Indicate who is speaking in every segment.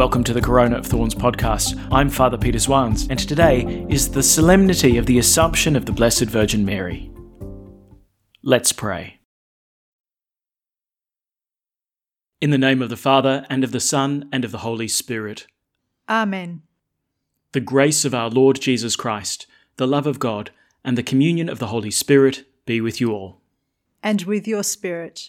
Speaker 1: Welcome to the Corona of Thorns podcast. I'm Father Peter Swans, and today is the solemnity of the Assumption of the Blessed Virgin Mary. Let's pray. In the name of the Father, and of the Son, and of the Holy Spirit.
Speaker 2: Amen.
Speaker 1: The grace of our Lord Jesus Christ, the love of God, and the communion of the Holy Spirit be with you all.
Speaker 2: And with your spirit.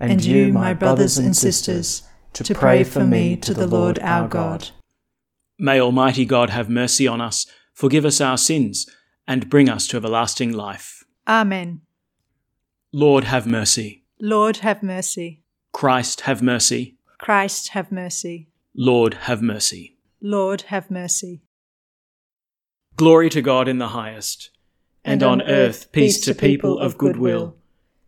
Speaker 2: and you, my brothers and sisters, to pray for me to the Lord our God.
Speaker 1: May Almighty God have mercy on us, forgive us our sins, and bring us to everlasting life.
Speaker 2: Amen.
Speaker 1: Lord, have mercy.
Speaker 2: Lord, have mercy.
Speaker 1: Christ, have mercy.
Speaker 2: Christ, have mercy.
Speaker 1: Lord, have mercy.
Speaker 2: Lord, have mercy.
Speaker 1: Glory to God in the highest, and, on earth peace to people of good will.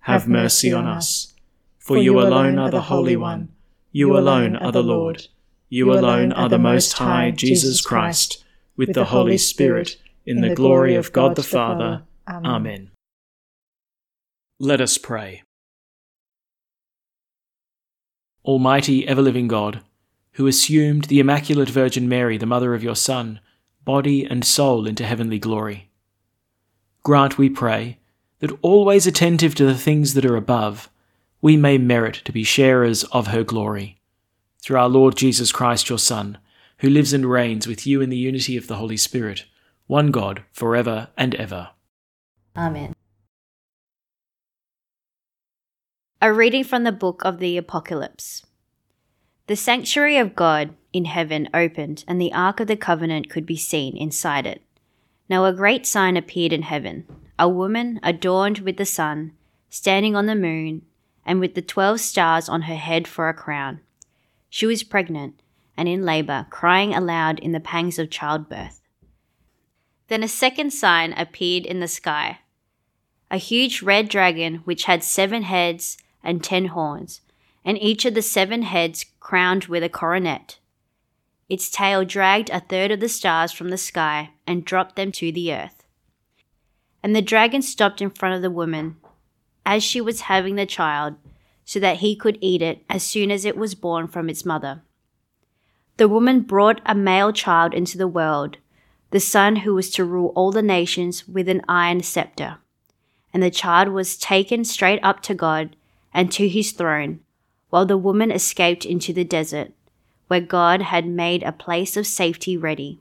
Speaker 1: have mercy on us. For you alone are the Holy One, you alone are the Lord, you alone are the Most High, Jesus Christ, with the Holy Spirit, in the glory of God the Father. Amen. Let us pray. Almighty, ever living God, who assumed the Immaculate Virgin Mary, the mother of your Son, body and soul into heavenly glory, grant, we pray, that always attentive to the things that are above, we may merit to be sharers of her glory. Through our Lord Jesus Christ, your Son, who lives and reigns with you in the unity of the Holy Spirit, one God, for ever and ever.
Speaker 3: Amen. A reading from the book of the Apocalypse. The sanctuary of God in heaven opened, and the Ark of the Covenant could be seen inside it. Now a great sign appeared in heaven a woman adorned with the sun, standing on the moon, and with the twelve stars on her head for a crown. She was pregnant and in labor, crying aloud in the pangs of childbirth. Then a second sign appeared in the sky a huge red dragon which had seven heads and ten horns, and each of the seven heads crowned with a coronet. Its tail dragged a third of the stars from the sky and dropped them to the earth. And the dragon stopped in front of the woman as she was having the child, so that he could eat it as soon as it was born from its mother. The woman brought a male child into the world, the son who was to rule all the nations with an iron scepter. And the child was taken straight up to God and to his throne, while the woman escaped into the desert, where God had made a place of safety ready.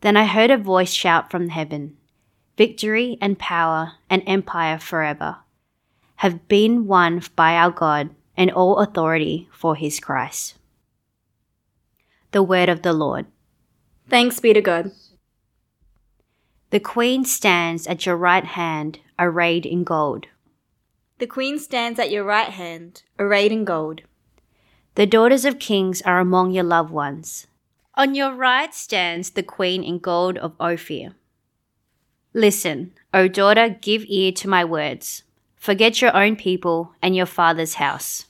Speaker 3: Then I heard a voice shout from heaven Victory and power and empire forever have been won by our God, and all authority for his Christ. The word of the Lord.
Speaker 4: Thanks be to God.
Speaker 3: The Queen stands at your right hand, arrayed in gold.
Speaker 4: The Queen stands at your right hand, arrayed in gold.
Speaker 3: The daughters of kings are among your loved ones. On your right stands the Queen in gold of Ophir. Listen, O daughter, give ear to my words. Forget your own people and your father's house.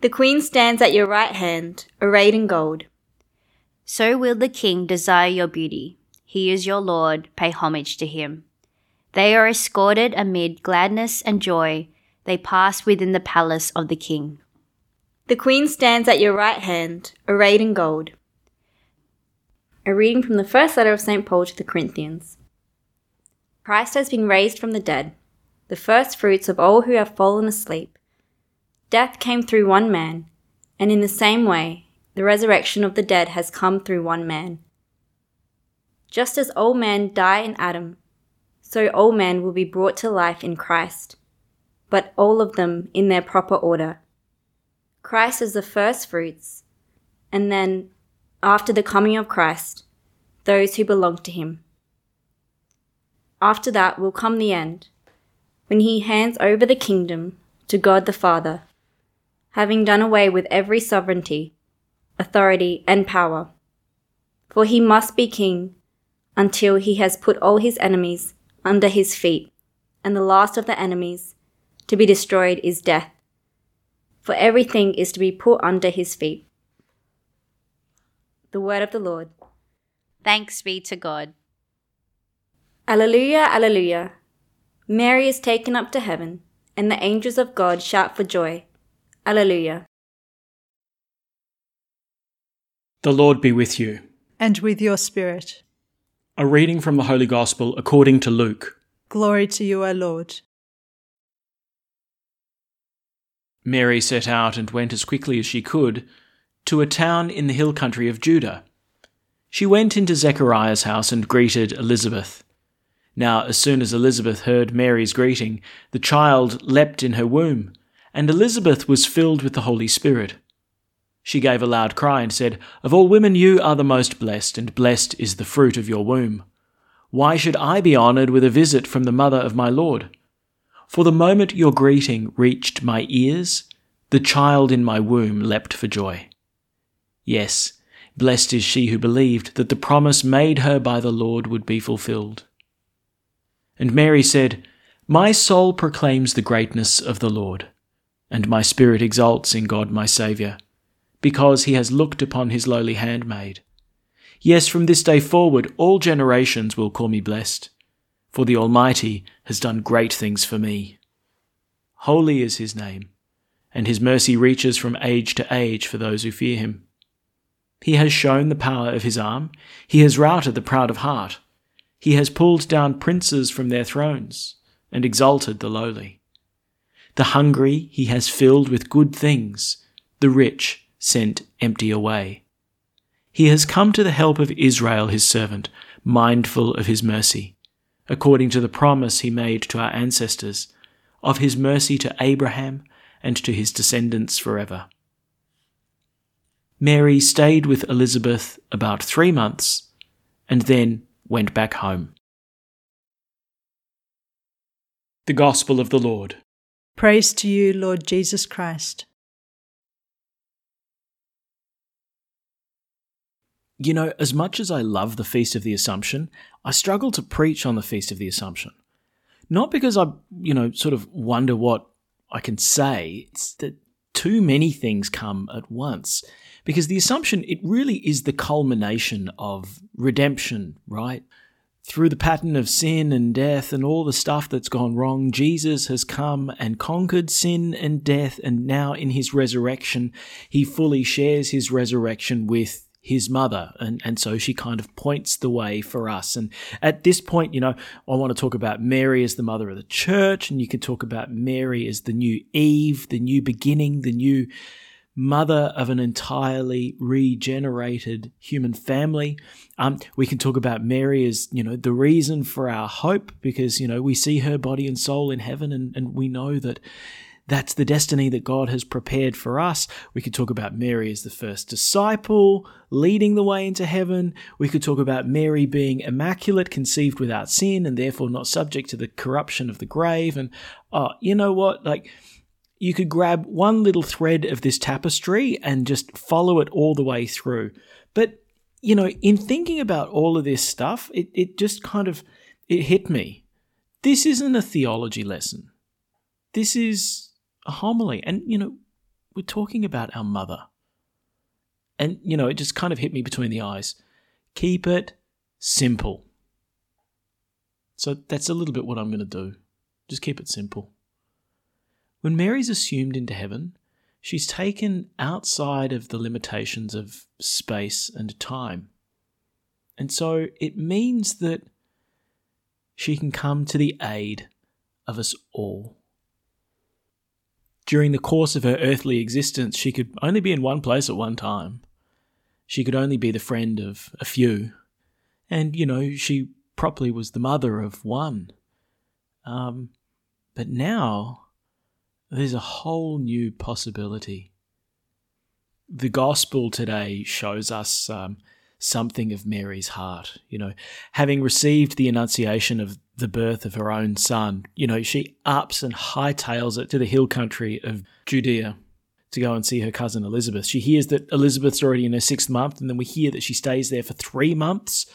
Speaker 4: The Queen stands at your right hand, arrayed in gold.
Speaker 3: So will the king desire your beauty. He is your Lord, pay homage to him. They are escorted amid gladness and joy. They pass within the palace of the king.
Speaker 4: The Queen stands at your right hand, arrayed in gold. A reading from the first letter of St. Paul to the Corinthians. Christ has been raised from the dead, the first fruits of all who have fallen asleep. Death came through one man, And in the same way, the resurrection of the dead has come through one man. Just as all men die in Adam, so all men will be brought to life in Christ, but all of them in their proper order. Christ is the first fruits, and then, after the coming of Christ, those who belong to him. After that will come the end, when he hands over the kingdom to God the Father, having done away with every sovereignty, authority, and power. For he must be king until he has put all his enemies under his feet, and the last of the enemies to be destroyed is death. For everything is to be put under his feet. The word of the Lord.
Speaker 3: Thanks be to God.
Speaker 4: Alleluia, Alleluia. Mary is taken up to heaven, and the angels of God shout for joy. Alleluia.
Speaker 1: The Lord be with you.
Speaker 2: And with your spirit.
Speaker 1: A reading from the Holy Gospel according to Luke.
Speaker 2: Glory to you, O Lord.
Speaker 1: Mary set out and went as quickly as she could to a town in the hill country of Judah. She went into Zechariah's house and greeted Elizabeth. Now, as soon as Elizabeth heard Mary's greeting, the child leapt in her womb, and Elizabeth was filled with the Holy Spirit. She gave a loud cry and said, Of all women you are the most blessed, and blessed is the fruit of your womb. Why should I be honoured with a visit from the mother of my Lord? For the moment your greeting reached my ears, the child in my womb leapt for joy. Yes, blessed is she who believed that the promise made her by the Lord would be fulfilled. And Mary said, My soul proclaims the greatness of the Lord, and my spirit exults in God my Saviour, because he has looked upon his lowly handmaid. Yes, from this day forward all generations will call me blessed, for the Almighty has done great things for me. Holy is his name, and his mercy reaches from age to age for those who fear him. He has shown the power of his arm, he has routed the proud of heart. He has pulled down princes from their thrones and exalted the lowly. The hungry he has filled with good things, the rich sent empty away. He has come to the help of Israel his servant, mindful of his mercy, according to the promise he made to our ancestors, of his mercy to Abraham and to his descendants forever. Mary stayed with Elizabeth about three months and then went back home. The Gospel of the Lord.
Speaker 2: Praise to you, Lord Jesus Christ.
Speaker 1: You know, as much as I love the Feast of the Assumption, I struggle to preach on the Feast of the Assumption. Not because I, you know, sort of wonder what I can say, it's that too many things come at once. Because the Assumption, it really is the culmination of redemption, right? Through the pattern of sin and death and all the stuff that's gone wrong, Jesus has come and conquered sin and death, and now in his resurrection, he fully shares his resurrection with his mother. And, and so she kind of points the way for us. And at this point, you know, I want to talk about Mary as the mother of the church, and you could talk about Mary as the new Eve, the new beginning, the new mother of an entirely regenerated human family. Um, we can talk about Mary as, you know, the reason for our hope because, you know, we see her body and soul in heaven and, and we know that that's the destiny that God has prepared for us. We could talk about Mary as the first disciple, leading the way into heaven. We could talk about Mary being immaculate, conceived without sin, and therefore not subject to the corruption of the grave. And, oh, you know what? Like, you could grab one little thread of this tapestry and just follow it all the way through. But, you know, in thinking about all of this stuff, it, it just kind of it hit me. This isn't a theology lesson. This is a homily. And, you know, we're talking about our mother. And, you know, it just kind of hit me between the eyes. Keep it simple. So that's a little bit what I'm going to do. Just keep it simple. When Mary's assumed into heaven, she's taken outside of the limitations of space and time. And so it means that she can come to the aid of us all. During the course of her earthly existence, she could only be in one place at one time. She could only be the friend of a few. And, you know, she properly was the mother of one. Um, but now, there's a whole new possibility. The gospel today shows us um, something of Mary's heart. You know, having received the annunciation of the birth of her own son, you know, she ups and hightails it to the hill country of Judea to go and see her cousin Elizabeth. She hears that Elizabeth's already in her sixth month, and then we hear that she stays there for three months.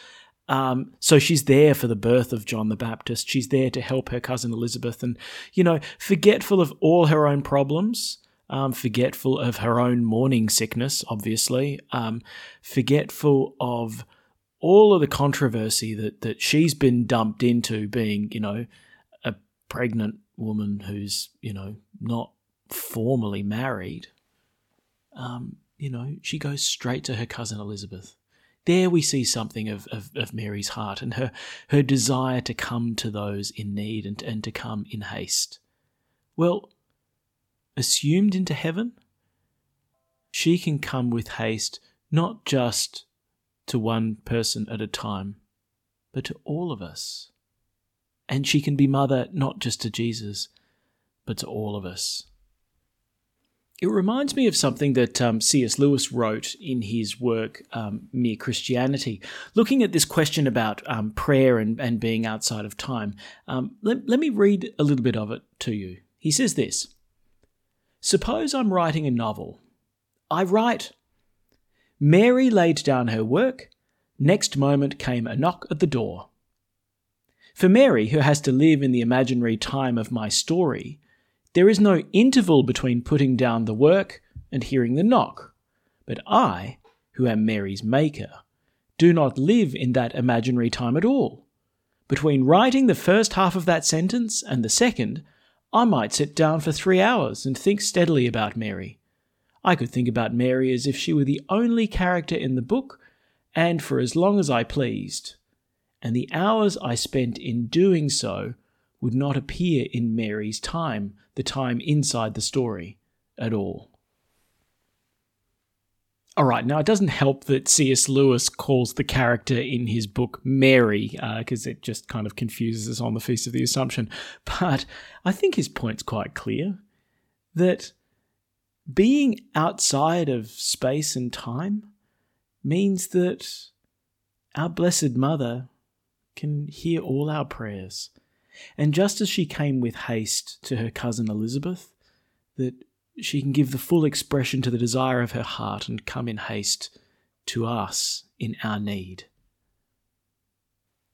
Speaker 1: Um, so she's there for the birth of John the Baptist. She's there to help her cousin Elizabeth, and you know, forgetful of all her own problems, um, forgetful of her own morning sickness, obviously, um, forgetful of all of the controversy that that she's been dumped into, being you know a pregnant woman who's you know not formally married. Um, you know, she goes straight to her cousin Elizabeth. There we see something of, of, of, Mary's heart and her, her desire to come to those in need and, and to come in haste. Well, assumed into heaven, she can come with haste not just to one person at a time, but to all of us. And she can be mother not just to Jesus, but to all of us. It reminds me of something that um, C.S. Lewis wrote in his work, um, Mere Christianity, looking at this question about um, prayer and, and being outside of time. Um, let, let me read a little bit of it to you. He says this Suppose I'm writing a novel. I write. Mary laid down her work. Next moment came a knock at the door. For Mary, who has to live in the imaginary time of my story, there is no interval between putting down the work and hearing the knock. But I, who am Mary's maker, do not live in that imaginary time at all. Between writing the first half of that sentence and the second, I might sit down for three hours and think steadily about Mary. I could think about Mary as if she were the only character in the book, and for as long as I pleased. And the hours I spent in doing so would not appear in Mary's time, the time inside the story at all. All right, now it doesn't help that C.S. Lewis calls the character in his book Mary, because uh, it just kind of confuses us on the Feast of the Assumption. But I think his point's quite clear that being outside of space and time means that our Blessed Mother can hear all our prayers and just as she came with haste to her cousin Elizabeth, that she can give the full expression to the desire of her heart and come in haste to us in our need.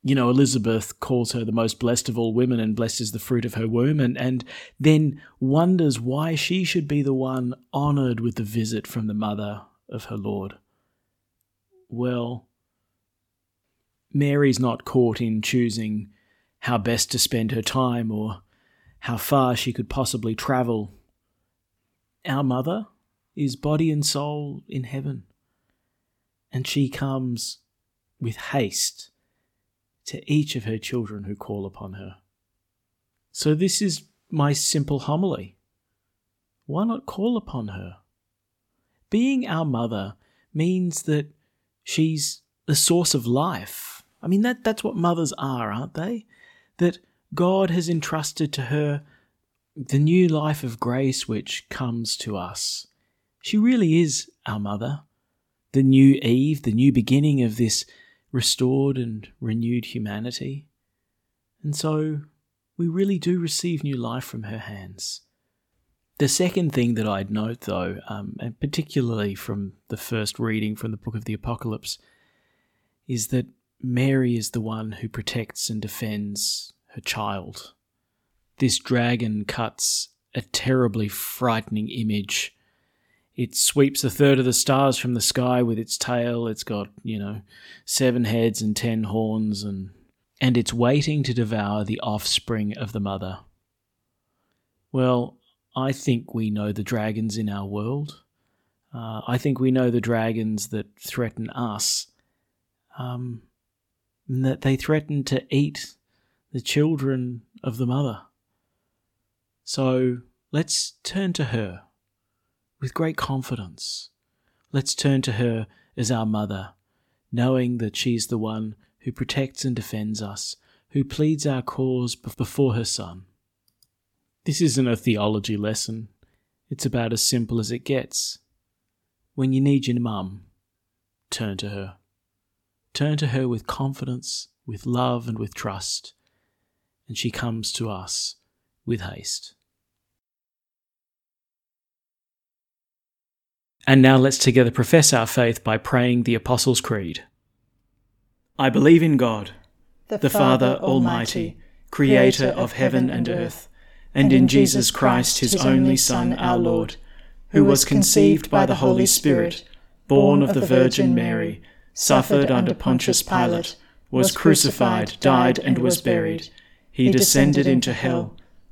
Speaker 1: You know, Elizabeth calls her the most blessed of all women and blesses the fruit of her womb, and, and then wonders why she should be the one honoured with the visit from the mother of her Lord. Well, Mary's not caught in choosing how best to spend her time or how far she could possibly travel. Our mother is body and soul in heaven, and she comes with haste to each of her children who call upon her. So, this is my simple homily. Why not call upon her? Being our mother means that she's the source of life. I mean, that, that's what mothers are, aren't they? that God has entrusted to her the new life of grace which comes to us. She really is our mother, the new Eve, the new beginning of this restored and renewed humanity. And so we really do receive new life from her hands. The second thing that I'd note, though, um, and particularly from the first reading from the book of the Apocalypse, is that Mary is the one who protects and defends her child. This dragon cuts a terribly frightening image. It sweeps a third of the stars from the sky with its tail. It's got, you know, seven heads and ten horns, and, and it's waiting to devour the offspring of the mother. Well, I think we know the dragons in our world. Uh, I think we know the dragons that threaten us. Um, that they threaten to eat the children of the mother. So let's turn to her with great confidence. Let's turn to her as our mother, knowing that she's the one who protects and defends us, who pleads our cause before her Son. This isn't a theology lesson, it's about as simple as it gets. When you need your mum, turn to her. Turn to her with confidence, with love, and with trust, and she comes to us with haste. And now let's together profess our faith by praying the Apostles' Creed. I believe in God, the, the Father Almighty, creator of heaven and earth, and in Jesus Christ, his only Son, our Lord, who was conceived by the Holy Spirit, born of the Virgin Mary, suffered under Pontius Pilate, was crucified, died, and was buried. He descended into hell.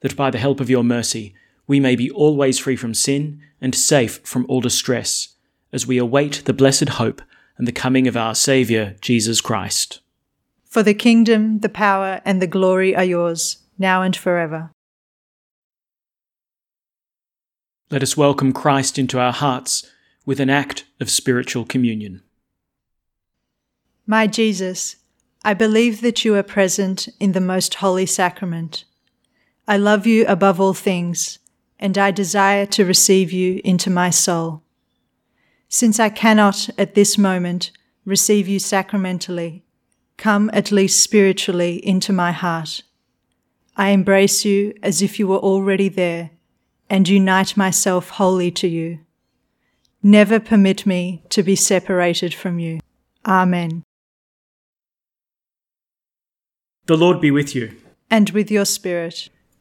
Speaker 1: that by the help of your mercy we may be always free from sin and safe from all distress, as we await the blessed hope and the coming of our Saviour, Jesus Christ.
Speaker 2: For the kingdom, the power, and the glory are yours, now and forever.
Speaker 1: Let us welcome Christ into our hearts with an act of spiritual communion.
Speaker 2: My Jesus, I believe that you are present in the most holy sacrament. I love you above all things and I desire to receive you into my soul. Since I cannot at this moment receive you sacramentally, come at least spiritually into my heart. I embrace you as if you were already there and unite myself wholly to you. Never permit me to be separated from you. Amen.
Speaker 1: The Lord be with you.
Speaker 2: And with your spirit.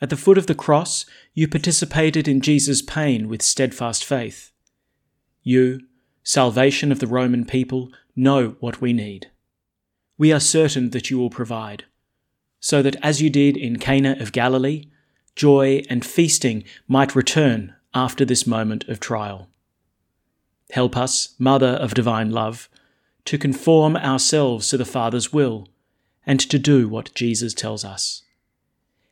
Speaker 1: at the foot of the cross, you participated in Jesus' pain with steadfast faith. You, salvation of the Roman people, know what we need. We are certain that you will provide, so that as you did in Cana of Galilee, joy and feasting might return after this moment of trial. Help us, Mother of Divine Love, to conform ourselves to the Father's will and to do what Jesus tells us.